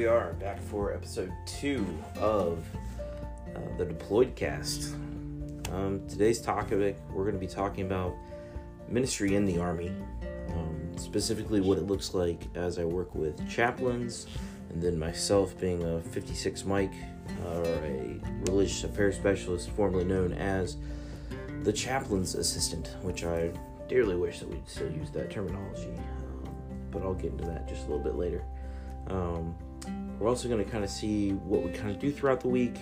we are back for episode two of uh, the Deployed Cast. Um, today's topic, we're going to be talking about ministry in the Army, um, specifically what it looks like as I work with chaplains, and then myself being a 56 Mike, or a religious affairs specialist, formerly known as the chaplain's assistant, which I dearly wish that we'd still use that terminology, um, but I'll get into that just a little bit later. Um, we're also going to kind of see what we kind of do throughout the week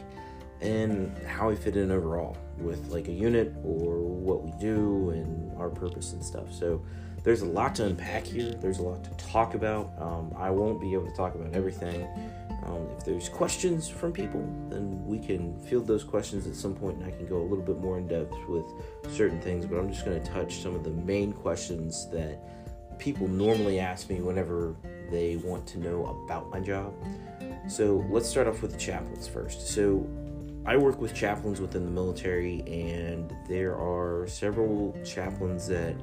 and how we fit in overall with like a unit or what we do and our purpose and stuff. So there's a lot to unpack here. There's a lot to talk about. Um, I won't be able to talk about everything. Um, if there's questions from people, then we can field those questions at some point, and I can go a little bit more in depth with certain things. But I'm just going to touch some of the main questions that people normally ask me whenever they want to know about my job. So let's start off with the chaplains first. So I work with chaplains within the military, and there are several chaplains that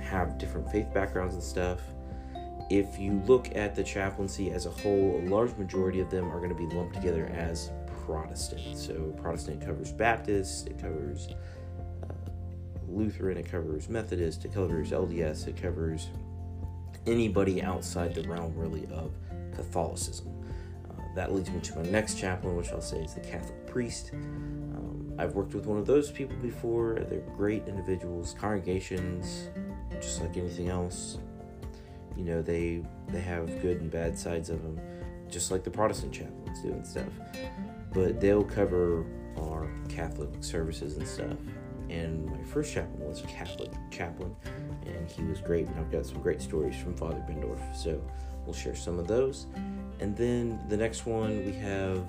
have different faith backgrounds and stuff. If you look at the chaplaincy as a whole, a large majority of them are going to be lumped together as Protestant. So, Protestant covers Baptist, it covers uh, Lutheran, it covers Methodist, it covers LDS, it covers anybody outside the realm really of Catholicism. That leads me to my next chaplain, which I'll say is the Catholic priest. Um, I've worked with one of those people before. They're great individuals, congregations, just like anything else. You know, they they have good and bad sides of them, just like the Protestant chaplains do and stuff. But they'll cover our Catholic services and stuff. And my first chaplain was a Catholic chaplain, and he was great. And I've got some great stories from Father Bendorf, so we'll share some of those. And then the next one we have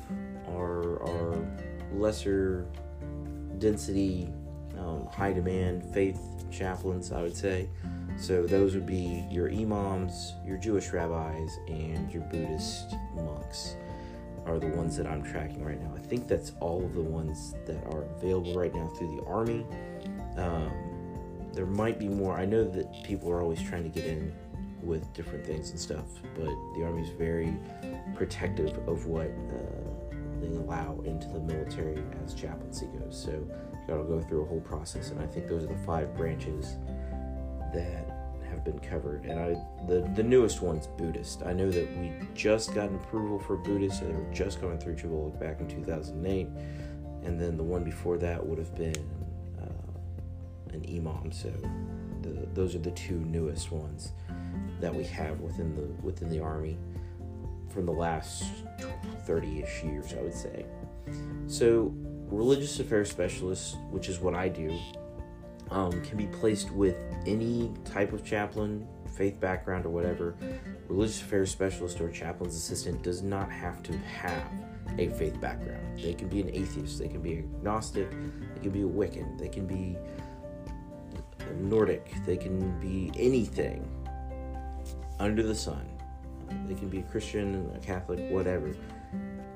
our our lesser density, um, high demand faith chaplains, I would say. So those would be your imams, your Jewish rabbis, and your Buddhist monks are the ones that I'm tracking right now. I think that's all of the ones that are available right now through the Army. Um, there might be more. I know that people are always trying to get in with different things and stuff, but the Army is very protective of what uh, they allow into the military as chaplaincy goes. So you got to go through a whole process, and I think those are the five branches that have been covered. And I the the newest one's Buddhist. I know that we just got an approval for Buddhist, and they were just going through Chibolo back in 2008, and then the one before that would have been uh, an Imam. So the, those are the two newest ones that we have within the within the army from the last 30-ish years, I would say. So religious affairs specialists, which is what I do, um, can be placed with any type of chaplain, faith background, or whatever. Religious affairs specialist or chaplain's assistant does not have to have a faith background. They can be an atheist, they can be agnostic, they can be a Wiccan, they can be Nordic, they can be anything under the sun. They can be a Christian, a Catholic, whatever,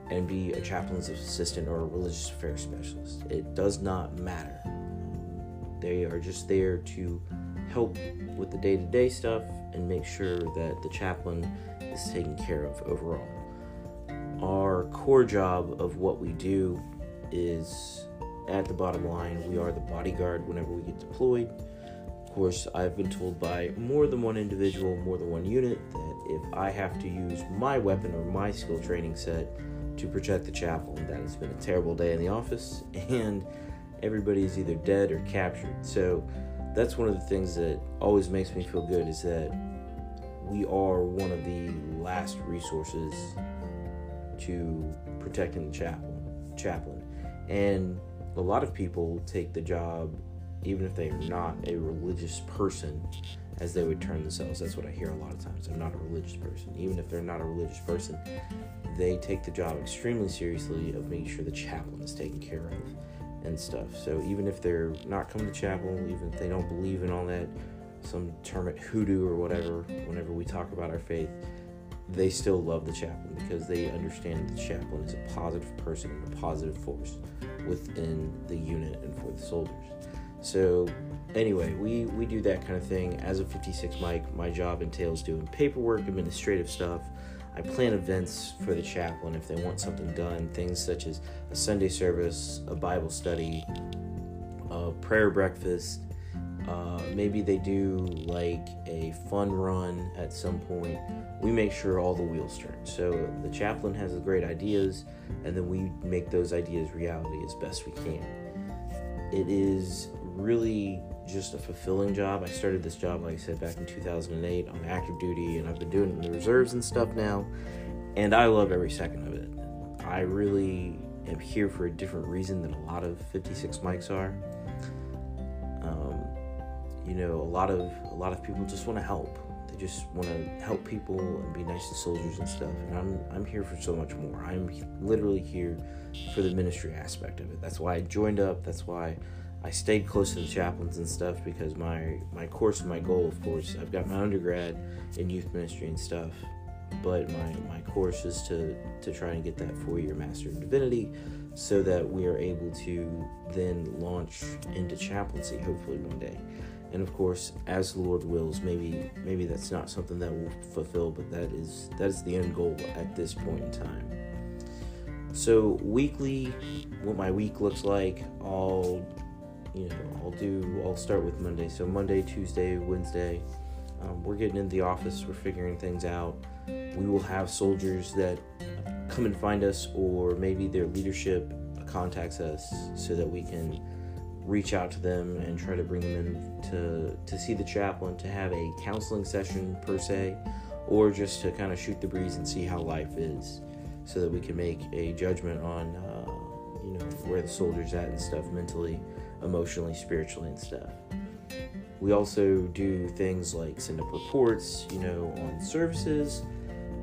and be a chaplain's assistant or a religious affairs specialist. It does not matter. They are just there to help with the day to day stuff and make sure that the chaplain is taken care of overall. Our core job of what we do is at the bottom line, we are the bodyguard whenever we get deployed. Course, I've been told by more than one individual, more than one unit, that if I have to use my weapon or my skill training set to protect the chaplain, that it's been a terrible day in the office, and everybody is either dead or captured. So that's one of the things that always makes me feel good is that we are one of the last resources to protecting the chapel, chaplain and a lot of people take the job even if they are not a religious person as they would term themselves. That's what i hear a lot of times. I'm not a religious person. Even if they're not a religious person they take the job extremely seriously of making sure the chaplain is taken care of and stuff. So even if they're not coming to chapel even if they don't believe in all that some term it hoodoo or whatever whenever we talk about our faith they still love the chaplain because they understand the chaplain is a positive person and a positive force within the unit and for the soldiers. So, anyway, we, we do that kind of thing. As a 56 Mike, my job entails doing paperwork, administrative stuff. I plan events for the chaplain if they want something done, things such as a Sunday service, a Bible study, a prayer breakfast. Uh, maybe they do like a fun run at some point. We make sure all the wheels turn. So the chaplain has the great ideas, and then we make those ideas reality as best we can. It is really just a fulfilling job. I started this job, like I said, back in 2008 on active duty, and I've been doing it in the reserves and stuff now, and I love every second of it. I really am here for a different reason than a lot of 56 Mikes are. Um, you know, a lot of a lot of people just want to help. They just want to help people and be nice to soldiers and stuff. And I'm I'm here for so much more. I'm literally here for the ministry aspect of it. That's why I joined up. That's why I stayed close to the chaplains and stuff because my my course my goal, of course, I've got my undergrad in youth ministry and stuff, but my my course is to to try and get that four year master in divinity, so that we are able to then launch into chaplaincy hopefully one day. And of course, as the Lord wills, maybe maybe that's not something that we'll fulfill, but that is that is the end goal at this point in time. So weekly, what my week looks like, I'll you know, I'll do, I'll start with Monday. So Monday, Tuesday, Wednesday, um, we're getting in the office, we're figuring things out. We will have soldiers that come and find us, or maybe their leadership contacts us so that we can reach out to them and try to bring them in to, to see the chaplain, to have a counseling session per se, or just to kind of shoot the breeze and see how life is so that we can make a judgment on, uh, you know, where the soldier's at and stuff mentally emotionally, spiritually, and stuff. We also do things like send up reports, you know, on services.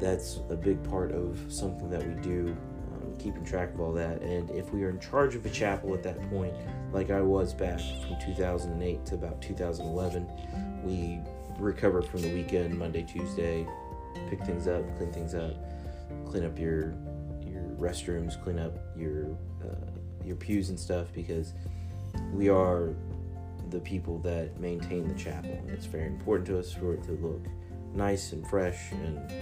That's a big part of something that we do, um, keeping track of all that. And if we are in charge of a chapel at that point, like I was back from 2008 to about 2011, we recover from the weekend, Monday, Tuesday, pick things up, clean things up, clean up your your restrooms, clean up your uh, your pews and stuff because we are the people that maintain the chapel. And it's very important to us for it to look nice and fresh and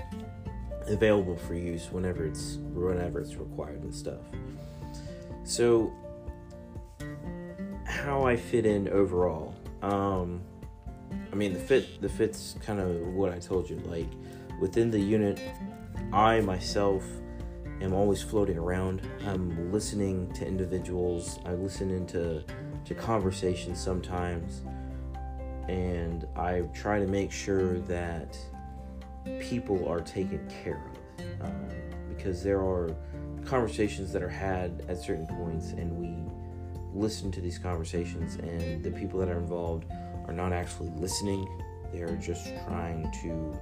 available for use whenever it's whenever it's required and stuff. So how I fit in overall. Um I mean the fit the fit's kind of what I told you like within the unit I myself am always floating around. I'm listening to individuals. I listen into to conversations sometimes, and I try to make sure that people are taken care of um, because there are conversations that are had at certain points, and we listen to these conversations, and the people that are involved are not actually listening. They are just trying to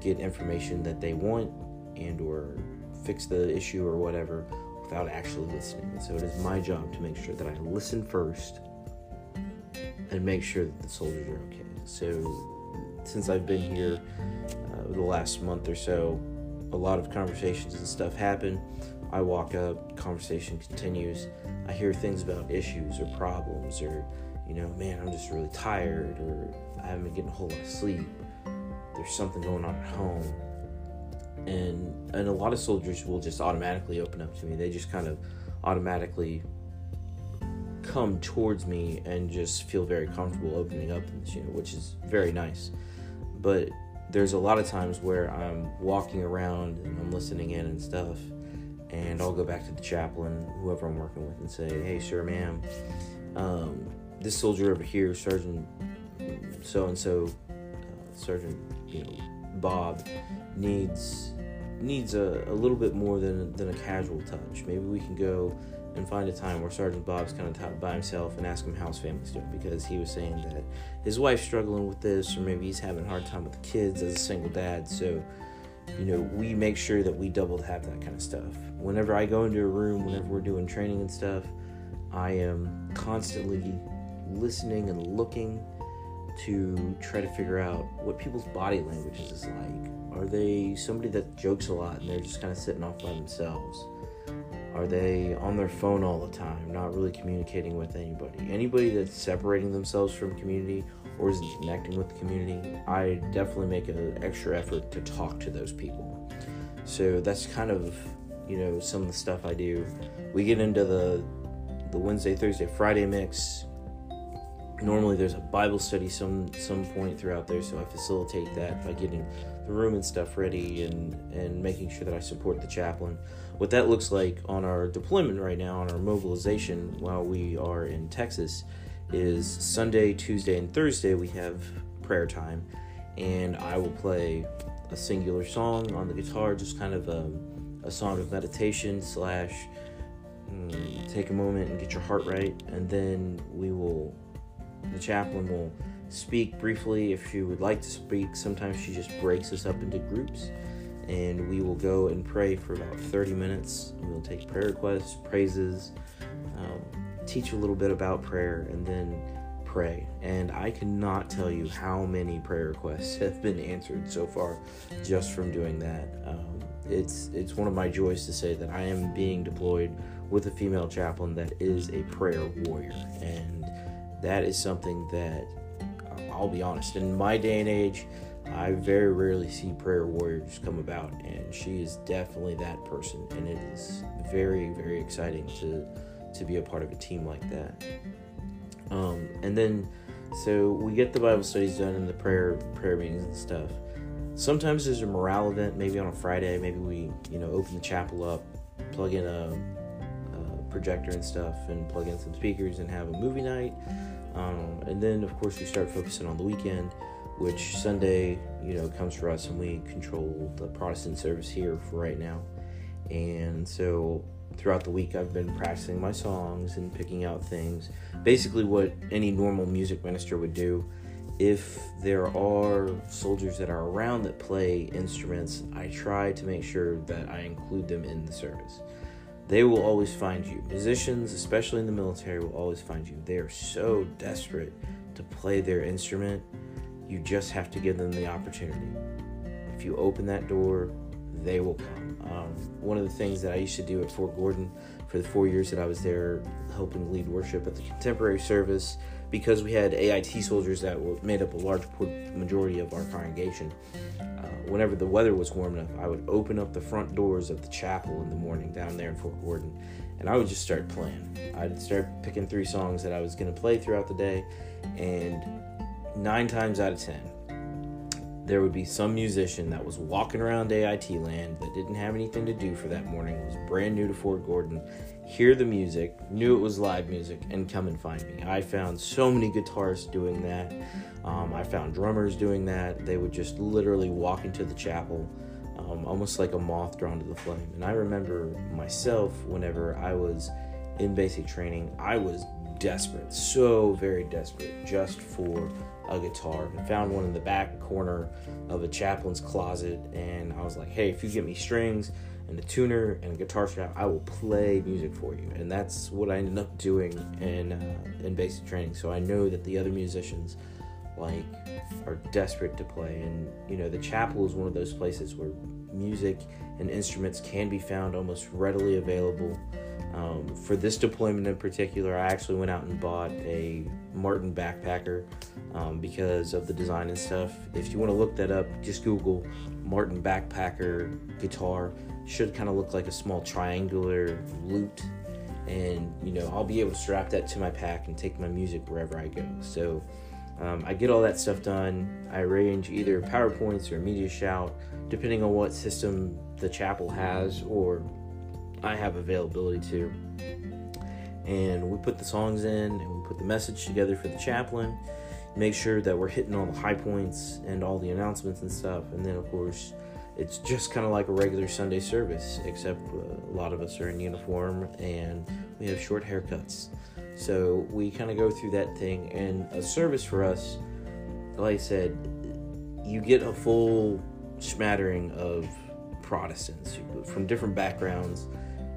get information that they want and or fix the issue or whatever without actually listening. So it is my job to make sure that I listen first and make sure that the soldiers are okay. So since I've been here uh, the last month or so, a lot of conversations and stuff happen. I walk up, conversation continues. I hear things about issues or problems or, you know, man, I'm just really tired or I haven't been getting a whole lot of sleep. There's something going on at home and and a lot of soldiers will just automatically open up to me. They just kind of automatically come towards me and just feel very comfortable opening up in this unit, which is very nice. But there's a lot of times where I'm walking around and I'm listening in and stuff, and I'll go back to the chaplain, whoever I'm working with, and say, "Hey, sir, ma'am, um, this soldier over here, Sergeant so and so, Sergeant, you know, Bob, needs needs a, a little bit more than than a casual touch. Maybe we can go and find a time where Sergeant Bob's kind of by himself and ask him how his family's doing because he was saying that his wife's struggling with this, or maybe he's having a hard time with the kids as a single dad. So, you know, we make sure that we double have that kind of stuff. Whenever I go into a room, whenever we're doing training and stuff, I am constantly listening and looking to try to figure out what people's body language is like. Are they somebody that jokes a lot and they're just kind of sitting off by themselves? Are they on their phone all the time, not really communicating with anybody? Anybody that's separating themselves from community or isn't connecting with the community, I definitely make an extra effort to talk to those people. So that's kind of, you know, some of the stuff I do. We get into the the Wednesday, Thursday, Friday mix. Normally there's a Bible study some some point throughout there, so I facilitate that by getting the room and stuff ready and and making sure that I support the chaplain. What that looks like on our deployment right now, on our mobilization while we are in Texas, is Sunday, Tuesday, and Thursday we have prayer time, and I will play a singular song on the guitar, just kind of a, a song of meditation slash mm, take a moment and get your heart right, and then we will, the chaplain will speak briefly if she would like to speak. Sometimes she just breaks us up into groups, and we will go and pray for about 30 minutes. We will take prayer requests, praises, um, teach a little bit about prayer, and then pray. And I cannot tell you how many prayer requests have been answered so far just from doing that. Um, it's it's one of my joys to say that I am being deployed with a female chaplain that is a prayer warrior, and that is something that I'll be honest. In my day and age, I very rarely see prayer warriors come about, and she is definitely that person, and it is very very exciting to to be a part of a team like that. Um, and then, so we get the Bible studies done and the prayer prayer meetings and stuff. Sometimes there's a morale event, maybe on a Friday. Maybe we, you know, open the chapel up, plug in a, a projector and stuff, and plug in some speakers and have a movie night. Um, and then, of course, we start focusing on the weekend, which Sunday, you know, comes for us, and we control the Protestant service here for right now. And so throughout the week I've been practicing my songs and picking out things. Basically, what any normal music minister would do. If there are soldiers that are around that play instruments, I try to make sure that I include them in the service. They will always find you. Musicians, especially in the military, will always find you. They are so desperate to play their instrument. You just have to give them the opportunity. If you open that door, they will come. Um, one of the things that I used to do at Fort Gordon for the four years that I was there helping lead worship at the contemporary service, because we had AIT soldiers that made up a large majority of our congregation. Uh, whenever the weather was warm enough, I would open up the front doors of the chapel in the morning down there in Fort Gordon, and I would just start playing. I'd start picking three songs that I was going to play throughout the day, and nine times out of ten, there would be some musician that was walking around AIT land that didn't have anything to do for that morning, was brand new to Fort Gordon, hear the music, knew it was live music, and come and find me. I found so many guitarists doing that. Um, I found drummers doing that. They would just literally walk into the chapel, um, almost like a moth drawn to the flame. And I remember myself, whenever I was in basic training, I was desperate, so very desperate, just for a guitar. I found one in the back corner of a chaplain's closet, and I was like, "Hey, if you get me strings and a tuner and a guitar strap, I will play music for you." And that's what I ended up doing in uh, in basic training. So I know that the other musicians like are desperate to play, and you know, the chapel is one of those places where music and instruments can be found almost readily available. Um, for this deployment in particular, I actually went out and bought a Martin backpacker um, because of the design and stuff. If you want to look that up, just Google Martin backpacker guitar. Should kind of look like a small triangular lute, and you know I'll be able to strap that to my pack and take my music wherever I go. So um, I get all that stuff done. I arrange either PowerPoints or MediaShout, depending on what system the chapel has or I have availability to. And we put the songs in and we put the message together for the chaplain, make sure that we're hitting all the high points and all the announcements and stuff. And then, of course, it's just kind of like a regular Sunday service, except uh, a lot of us are in uniform and we have short haircuts. So we kind of go through that thing. And a service for us, like I said, you get a full smattering of Protestants from different backgrounds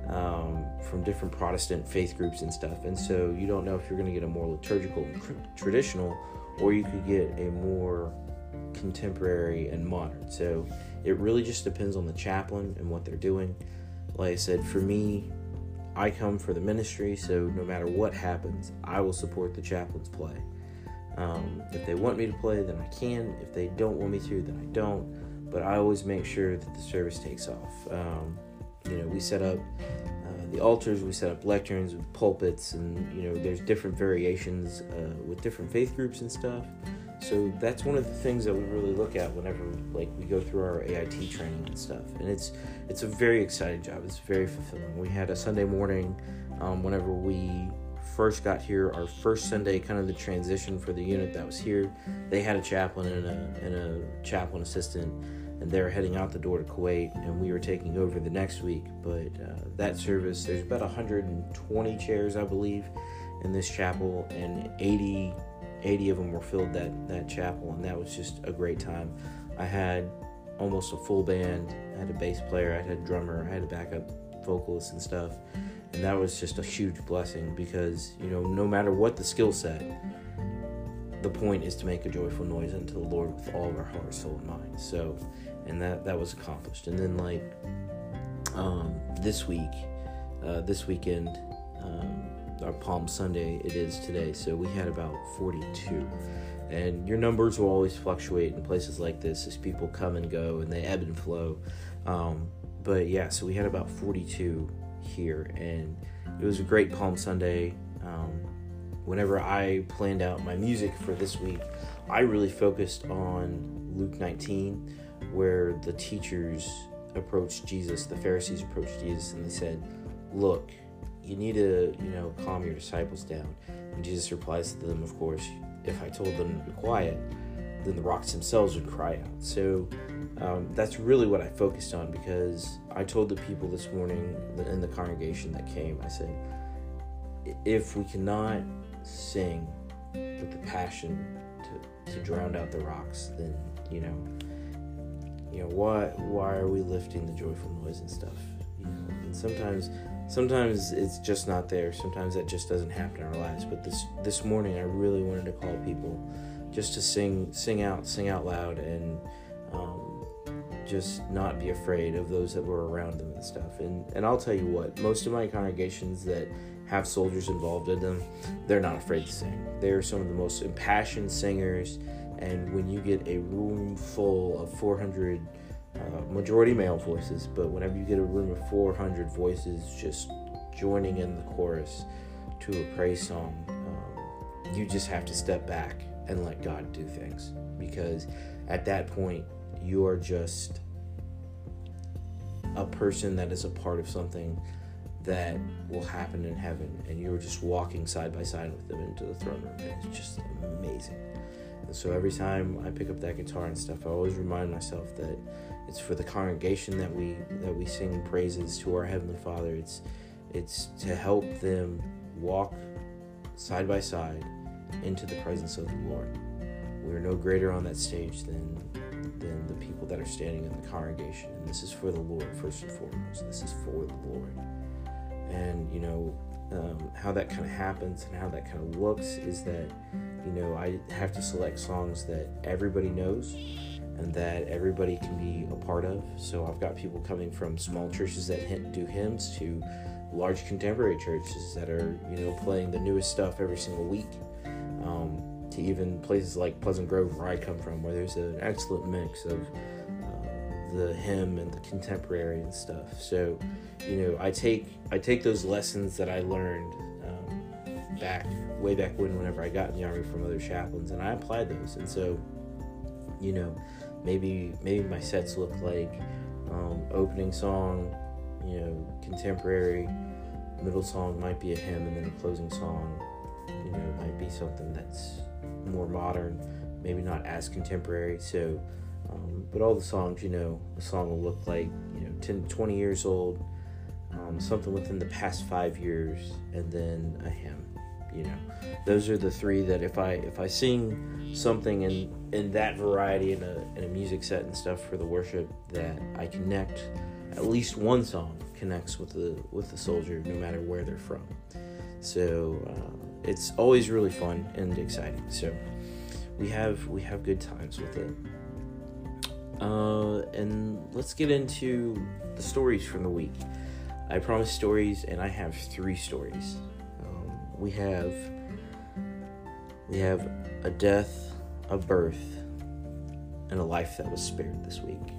um, from different Protestant faith groups and stuff. And so you don't know if you're going to get a more liturgical, and traditional, or you could get a more contemporary and modern. So it really just depends on the chaplain and what they're doing. Like I said, for me, I come for the ministry, so no matter what happens, I will support the chaplain's play. Um, if they want me to play, then I can. If they don't want me to, then I don't. but I always make sure that the service takes off. Um, you know, we set up the altars, we set up lecterns, with pulpits, and you know, there's different variations uh, with different faith groups and stuff. So that's one of the things that we really look at whenever like we go through our AIT training and stuff. And it's it's a very exciting job. It's very fulfilling. We had a Sunday morning um, whenever we first got here, our first Sunday, kind of the transition for the unit that was here. They had a chaplain and a and a chaplain assistant, and they're heading out the door to Kuwait, and we were taking over the next week. But uh, that service, there's about 120 chairs, I believe, in this chapel, and 80 80 of them were filled that that chapel, and that was just a great time. I had almost a full band. I had a bass player, I had a drummer, I had a backup vocalist and stuff, and that was just a huge blessing because you know no matter what the skill set, the point is to make a joyful noise unto the Lord with all of our heart, soul, and mind. So, and that that was accomplished. And then like um, this week, uh, this weekend. Um, our Palm Sunday it is today. So we had about 42. And your numbers will always fluctuate in places like this as people come and go and they ebb and flow. Um, but yeah, so we had about 42 here, and it was a great Palm Sunday. Um, whenever I planned out my music for this week, I really focused on Luke 19, where the teachers approached Jesus, the Pharisees approached Jesus, and they said, Look, you need to, you know, calm your disciples down. And Jesus replies to them, of course, if I told them to be quiet, then the rocks themselves would cry out. So um, that's really what I focused on because I told the people this morning in the congregation that came, I said, if we cannot sing with the passion to, to drown out the rocks, then, you know, you know, why, why are we lifting the joyful noise and stuff? You know, and sometimes sometimes it's just not there. Sometimes that just doesn't happen in our lives. But this this morning, I really wanted to call people just to sing sing out, sing out loud, and um, just not be afraid of those that were around them and stuff. And and I'll tell you what, most of my congregations that have soldiers involved in them, they're not afraid to sing. They're some of the most impassioned singers. And when you get a room full of 400 uh, majority male voices, but whenever you get a room of 400 voices just joining in the chorus to a praise song, um, you just have to step back and let God do things because at that point you are just a person that is a part of something that will happen in heaven and you're just walking side by side with them into the throne room and it's just amazing and so every time i pick up that guitar and stuff i always remind myself that it's for the congregation that we that we sing praises to our heavenly Father. It's it's to help them walk side by side into the presence of the Lord. We are no greater on that stage than than the people that are standing in the congregation. And this is for the Lord first and foremost. This is for the Lord. And you know um, how that kind of happens and how that kind of looks is that you know I have to select songs that everybody knows and that everybody can be a part of. So I've got people coming from small churches that do hymns to large contemporary churches that are, you know, playing the newest stuff every single week. Um, to even places like Pleasant Grove, where I come from, where there's an excellent mix of uh, the hymn and the contemporary and stuff. So, you know, I take I take those lessons that I learned um, back way back when, whenever I got in the army from other chaplains, and I applied those. And so, you know, maybe maybe my sets look like um, opening song, you know, contemporary, middle song might be a hymn, and then a closing song, you know, might be something that's more modern, maybe not as contemporary. So, um, but all the songs, you know, a song will look like you know 10, 20 years old, um, something within the past five years, and then a hymn you know. Those are the three that if i if i sing something in in that variety in a, in a music set and stuff for the worship that i connect at least one song connects with the with the soldier no matter where they're from. So uh, it's always really fun and exciting. So we have we have good times with it. Uh, and let's get into the stories from the week i promise stories and i have three stories we have we have a death, a birth, and a life that was spared this week.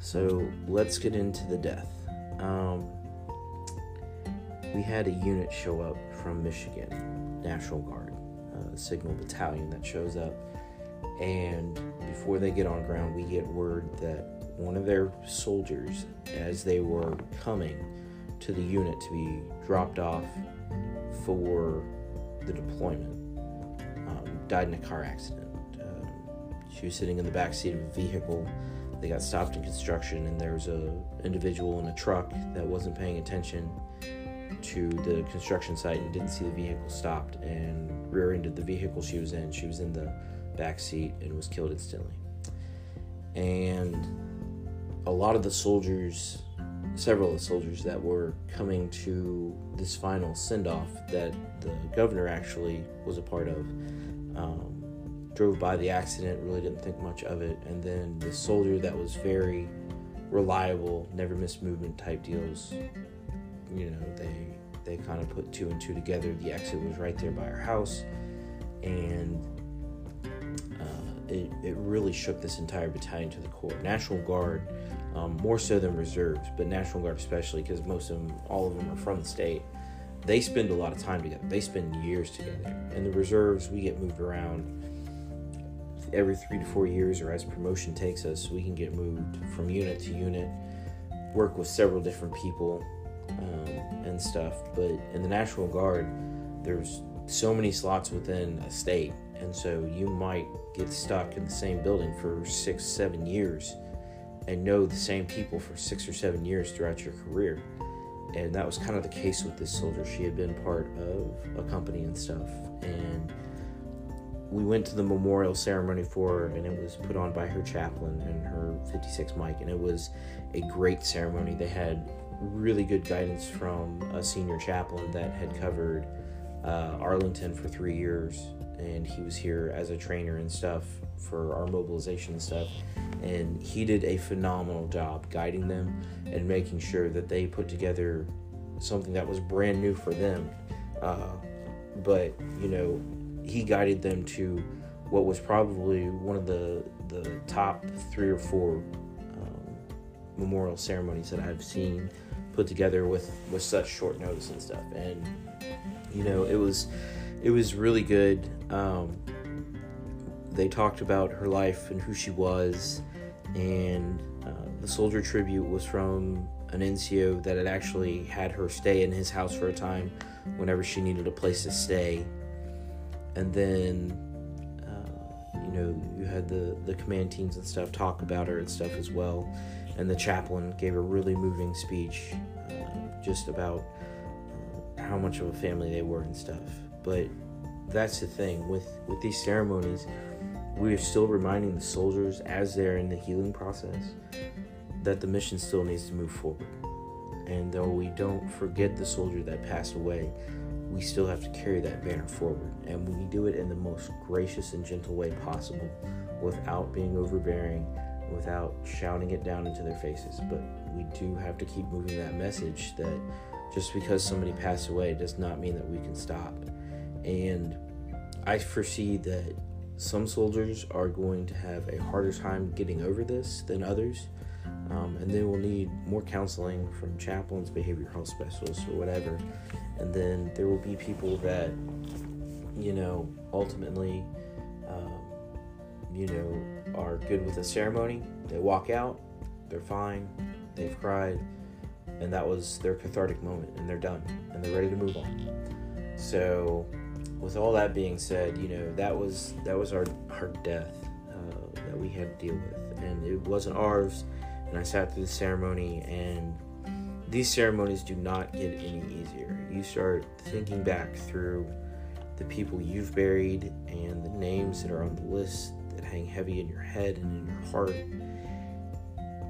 So let's get into the death. Um, we had a unit show up from Michigan, National Guard, a signal battalion that shows up. And before they get on ground, we get word that one of their soldiers, as they were coming to the unit to be dropped off for the deployment, um, died in a car accident. Um, she was sitting in the back seat of a vehicle. They got stopped in construction, and there was a individual in a truck that wasn't paying attention to the construction site and didn't see the vehicle stopped and rear-ended the vehicle she was in. She was in the back seat and was killed instantly. And a lot of the soldiers, several of the soldiers that were coming to this final send-off that the governor actually was a part of, um, drove by the accident, really didn't think much of it, and then the soldier that was very reliable, never missed movement type deals, you know, they they kind of put two and two together. The exit was right there by our house, and uh, it, it really shook this entire battalion to the core. National Guard, um, more so than reserves, but National Guard especially, because most of them, all of them are from the state. They spend a lot of time together. They spend years together. And the reserves, we get moved around every three to four years, or as promotion takes us, we can get moved from unit to unit, work with several different people um, and stuff. But in the National Guard, there's so many slots within a state, and so you might get stuck in the same building for six, seven years and know the same people for six or seven years throughout your career. And that was kind of the case with this soldier. She had been part of a company and stuff. And we went to the memorial ceremony for her, and it was put on by her chaplain and her 56 Mike. And it was a great ceremony. They had really good guidance from a senior chaplain that had covered uh, Arlington for three years, and he was here as a trainer and stuff for our mobilization stuff. And he did a phenomenal job guiding them and making sure that they put together something that was brand new for them. Uh, but you know, he guided them to what was probably one of the the top three or four um, memorial ceremonies that I've seen put together with with such short notice and stuff. And you know, it was it was really good. Um, they talked about her life and who she was, and uh, the soldier tribute was from an NCO that had actually had her stay in his house for a time whenever she needed a place to stay. And then, uh, you know, you had the, the command teams and stuff talk about her and stuff as well and the chaplain gave a really moving speech uh, just about uh, how much of a family they were and stuff. But that's the thing with with these ceremonies, we are still reminding the soldiers as they're in the healing process that the mission still needs to move forward. And though we don't forget the soldier that passed away, we still have to carry that banner forward. And we do it in the most gracious and gentle way possible without being overbearing without shouting it down into their faces. But we do have to keep moving that message that just because somebody passed away does not mean that we can stop. And I foresee that some soldiers are going to have a harder time getting over this than others. Um, and they will need more counseling from chaplains, behavioral health specialists, or whatever. And then there will be people that, you know, ultimately you know, are good with the ceremony. They walk out, they're fine, they've cried, and that was their cathartic moment, and they're done, and they're ready to move on. So, with all that being said, you know, that was that was our our death uh, that we had to deal with, and it wasn't ours. And I sat through the ceremony, and these ceremonies do not get any easier. You start thinking back through the people you've buried and the names that are on the list that hang heavy in your head and in your heart.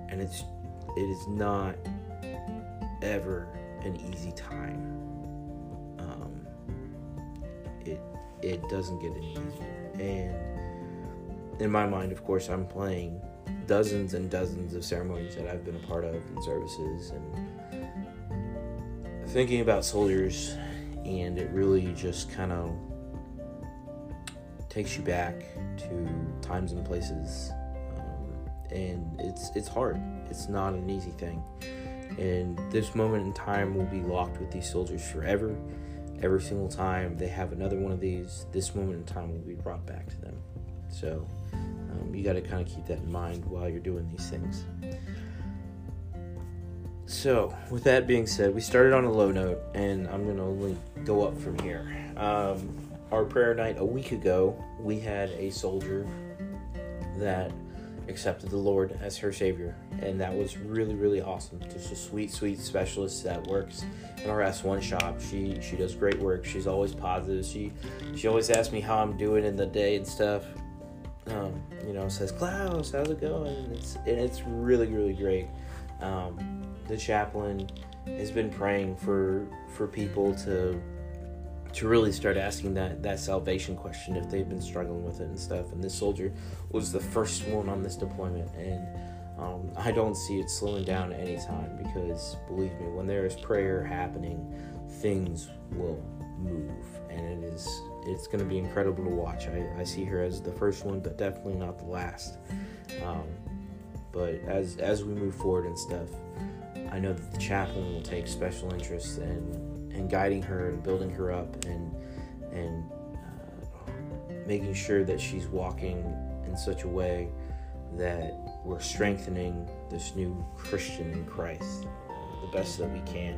And it's it is not ever an easy time. It doesn't get any easier. And in my mind, of course, I'm playing dozens and dozens of ceremonies that I've been a part of and services and thinking about soldiers and it really just kind of takes you back to times and places, um, and it's it's hard. It's not an easy thing, and this moment in time will be locked with these soldiers forever. Every single time they have another one of these, this moment in time will be brought back to them. So um, you got to kind of keep that in mind while you're doing these things. So, with that being said, we started on a low note, and I'm going to only go up from here. Um, our prayer night a week ago, we had a soldier that accepted the Lord as her Savior, and that was really, really awesome. Just a sweet, sweet specialist that works in our S1 shop. She she does great work. She's always positive. She she always asks me how I'm doing in the day and stuff. Um, you know, says Klaus, how's it going? And it's and it's really, really great. Um, the chaplain has been praying for for people to to really start asking that that salvation question if they've been struggling with it and stuff. And this soldier was the first one on this deployment, and um, I don't see it slowing down anytime because believe me, when there is prayer happening, things will move, and it is it's going to be incredible to watch. I, I see her as the first one, but definitely not the last. Um, but as as we move forward and stuff, I know that the chaplain will take special interest in, in guiding her and building her up and and uh, making sure that she's walking in such a way that we're strengthening this new Christian in Christ uh, the best that we can,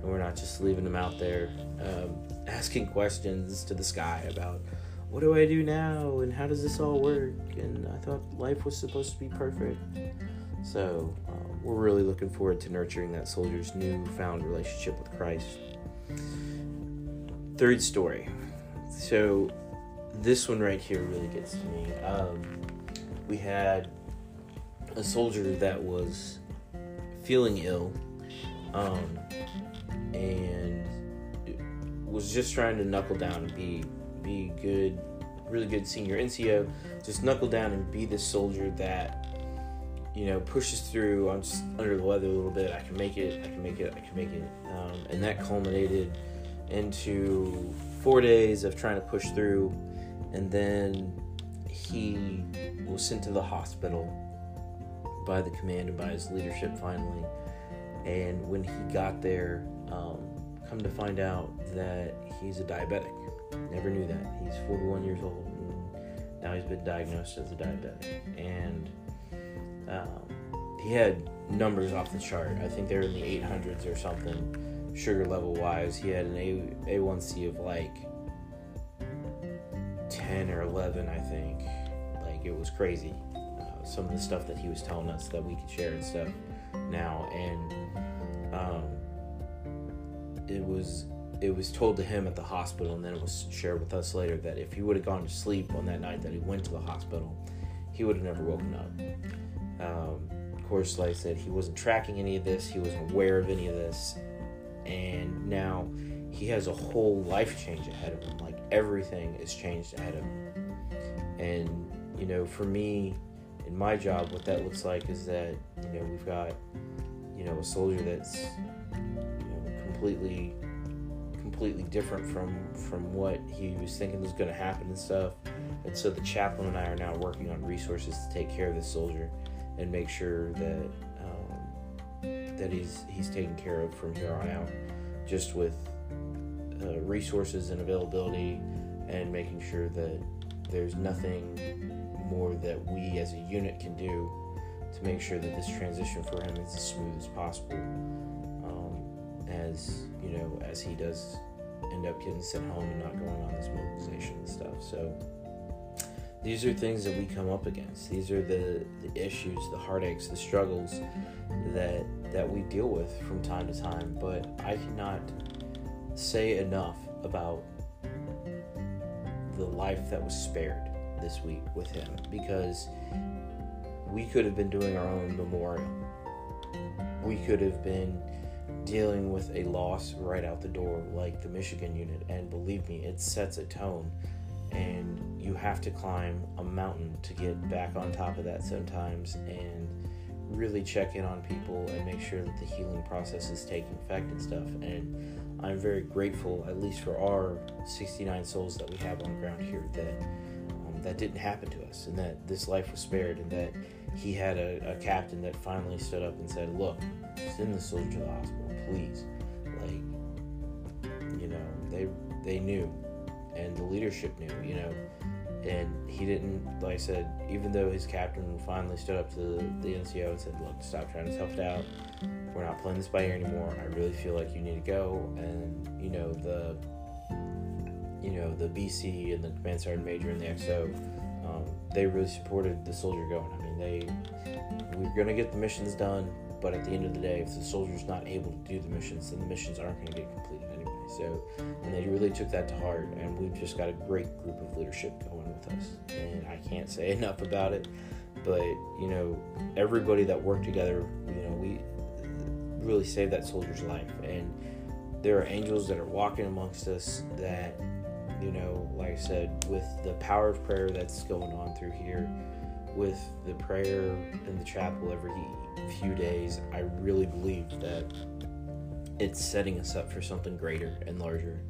and we're not just leaving them out there um, asking questions to the sky about what do I do now and how does this all work? And I thought life was supposed to be perfect. So um, we're really looking forward to nurturing that soldier's newfound relationship with Christ. Third story. So this one right here really gets to me. Um, we had a soldier that was feeling ill um, and was just trying to knuckle down and be be good, really good senior NCO. Just knuckle down and be the soldier that you know, pushes through. I'm just under the weather a little bit. I can make it. I can make it. I can make it. Um, and that culminated into four days of trying to push through. And then he was sent to the hospital by the command and by his leadership finally. And when he got there, um, come to find out that he's a diabetic. Never knew that. He's 41 years old. And now he's been diagnosed as a diabetic. And um, he had numbers off the chart. I think they were in the 800s or something, sugar level wise. He had an A A1C of like 10 or 11, I think. Like it was crazy. Uh, some of the stuff that he was telling us that we could share and stuff now, and um, it was it was told to him at the hospital, and then it was shared with us later that if he would have gone to sleep on that night that he went to the hospital, he would have never woken up. Um, of course, like I said, he wasn't tracking any of this, he wasn't aware of any of this, and now he has a whole life change ahead of him. Like everything is changed ahead of him. And, you know, for me, in my job, what that looks like is that, you know, we've got, you know, a soldier that's, you know, completely completely different from from what he was thinking was going to happen and stuff and so the chaplain and i are now working on resources to take care of this soldier and make sure that um, that he's he's taken care of from here on out, just with uh, resources and availability, and making sure that there's nothing more that we as a unit can do to make sure that this transition for him is as smooth as possible. Um, as you know, as he does end up getting sent home and not going on this mobilization and stuff. So these are things that we come up against. These are the, the issues, the heartaches, the struggles that that we deal with from time to time. But I cannot say enough about the life that was spared this week with him because we could have been doing our own memorial. We could have been dealing with a loss right out the door like the Michigan unit and believe me it sets a tone and you have to climb a mountain to get back on top of that sometimes and really check in on people and make sure that the healing process is taking effect and stuff and i'm very grateful at least for our 69 souls that we have on ground here that um, that didn't happen to us and that this life was spared and that he had a, a captain that finally stood up and said, Look, send the soldier to the hospital, please. Like, you know, they they knew and the leadership knew, you know. And he didn't, like I said, even though his captain finally stood up to the, the NCO and said, Look, stop trying to tough it out. We're not playing this by ear anymore. I really feel like you need to go. And, you know, the you know the BC and the command sergeant major and the XO, um, they really supported the soldier going. I mean, they we're gonna get the missions done, but at the end of the day, if the soldier's not able to do the missions, then the missions aren't going to get completed. So, and they really took that to heart, and we've just got a great group of leadership going with us, and I can't say enough about it. But you know, everybody that worked together, you know, we really saved that soldier's life, and there are angels that are walking amongst us that you know, like I said, with the power of prayer that's going on through here, with the prayer in the chapel every few days, I really believe that it's setting us up for something greater and larger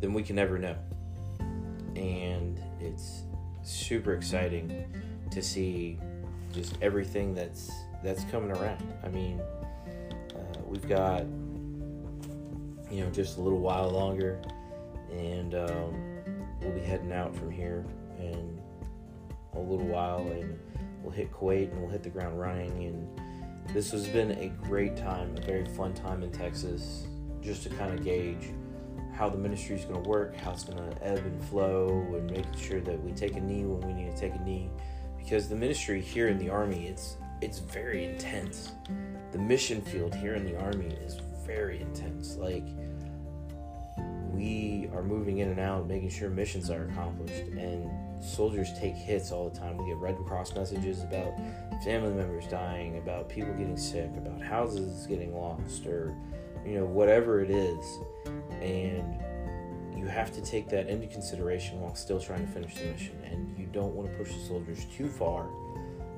than we can ever know. And it's super exciting to see just everything that's that's coming around. I mean, uh, we've got you know just a little while longer and um, we'll be heading out from here in a little while, and we'll hit Kuwait and we'll hit the ground running. And this has been a great time, a very fun time in Texas, just to kind of gauge how the ministry is going to work, how it's going to ebb and flow, and making sure that we take a knee when we need to take a knee. Because the ministry here in the Army, it's it's very intense. The mission field here in the Army is very intense. Like we are moving in and out, making sure missions are accomplished, and soldiers take hits all the time. We get Red Cross messages about family members dying, about people getting sick, about houses getting lost, or you know whatever it is, and you have to take that into consideration while still trying to finish the mission. And you don't want to push the soldiers too far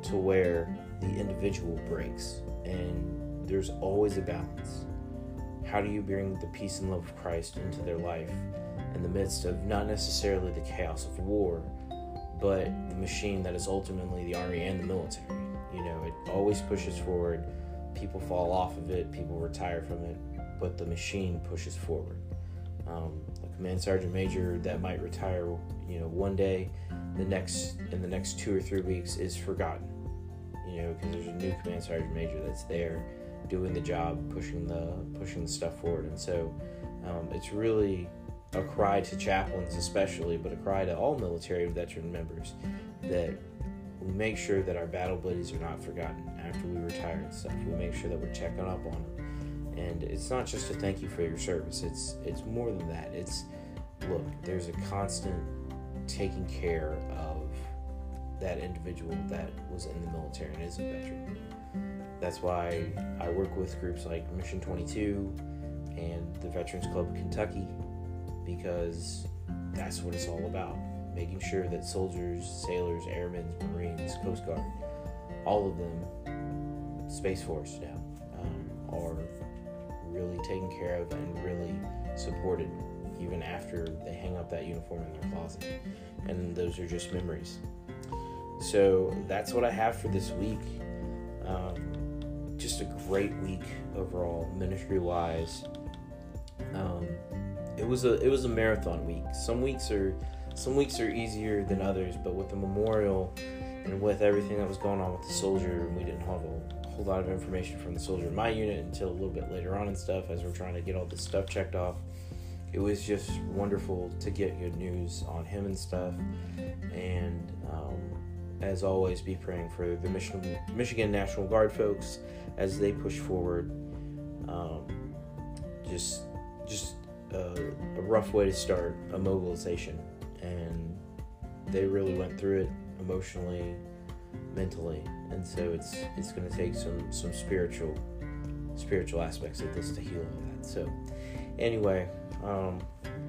to where the individual breaks. And there's always a balance how do you bring the peace and love of Christ into their life in the midst of not necessarily the chaos of war, but the machine that is ultimately the army and the military? You know, it always pushes forward. People fall off of it, people retire from it, but the machine pushes forward. Um, a command sergeant major that might retire, you know, one day, the next in the next two or three weeks is forgotten. You know, because there's a new command sergeant major that's there doing the job, pushing the pushing the stuff forward. And so um, it's really a cry to chaplains, especially, but a cry to all military veteran members that we make sure that our battle buddies are not forgotten after we retire and stuff. We make sure that we're checking up on them. And it's not just a thank you for your service. It's it's more than that. It's look, there's a constant taking care of that individual that was in the military and is a veteran. That's why I work with groups like Mission 22 and the Veterans Club of Kentucky because that's what it's all about. Making sure that soldiers, sailors, airmen, Marines, Coast Guard, all of them, Space Force now, um, are really taken care of and really supported even after they hang up that uniform in their closet. And those are just memories. So that's what I have for this week. Um, just a great week overall, ministry wise. Um, it was a it was a marathon week. Some weeks are some weeks are easier than others, but with the memorial and with everything that was going on with the soldier, we didn't have a whole lot of information from the soldier in my unit until a little bit later on and stuff as we're trying to get all this stuff checked off. It was just wonderful to get good news on him and stuff, and um, as always, be praying for the Michigan, Michigan National Guard folks as they push forward. Um, just, just a, a rough way to start a mobilization, and they really went through it emotionally, mentally, and so it's it's going to take some some spiritual spiritual aspects of this to heal all that. So, anyway, um,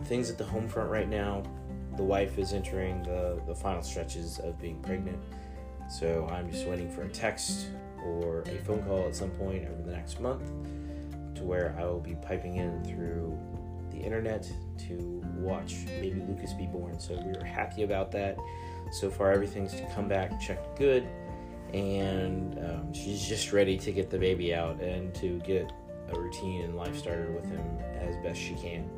things at the home front right now the wife is entering the, the final stretches of being pregnant. So I'm just waiting for a text or a phone call at some point over the next month to where I will be piping in through the internet to watch baby Lucas be born. So we are happy about that. So far, everything's come back checked good, and um, she's just ready to get the baby out and to get a routine and life started with him as best she can.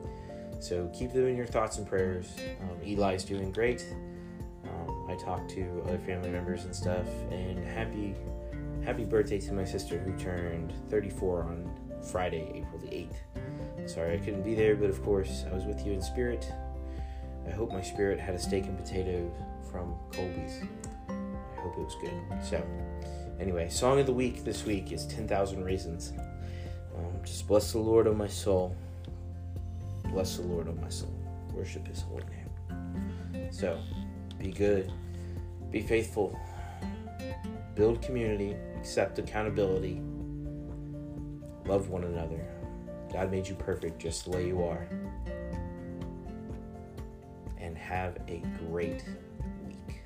So keep them in your thoughts and prayers. Um, Eli's doing great. Um, I talked to other family members and stuff, and happy happy birthday to my sister who turned 34 on Friday, April the 8th. Sorry I couldn't be there, but of course I was with you in spirit. I hope my spirit had a steak and potato from Colby's. I hope it was good. So, anyway, song of the week this week is 10,000 Reasons. Um, just bless the Lord, O my soul. Bless the Lord, O my soul. Worship his holy name. So, be good, be faithful, build community, accept accountability, love one another. God made you perfect just the way you are. And have a great week.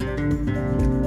Bye.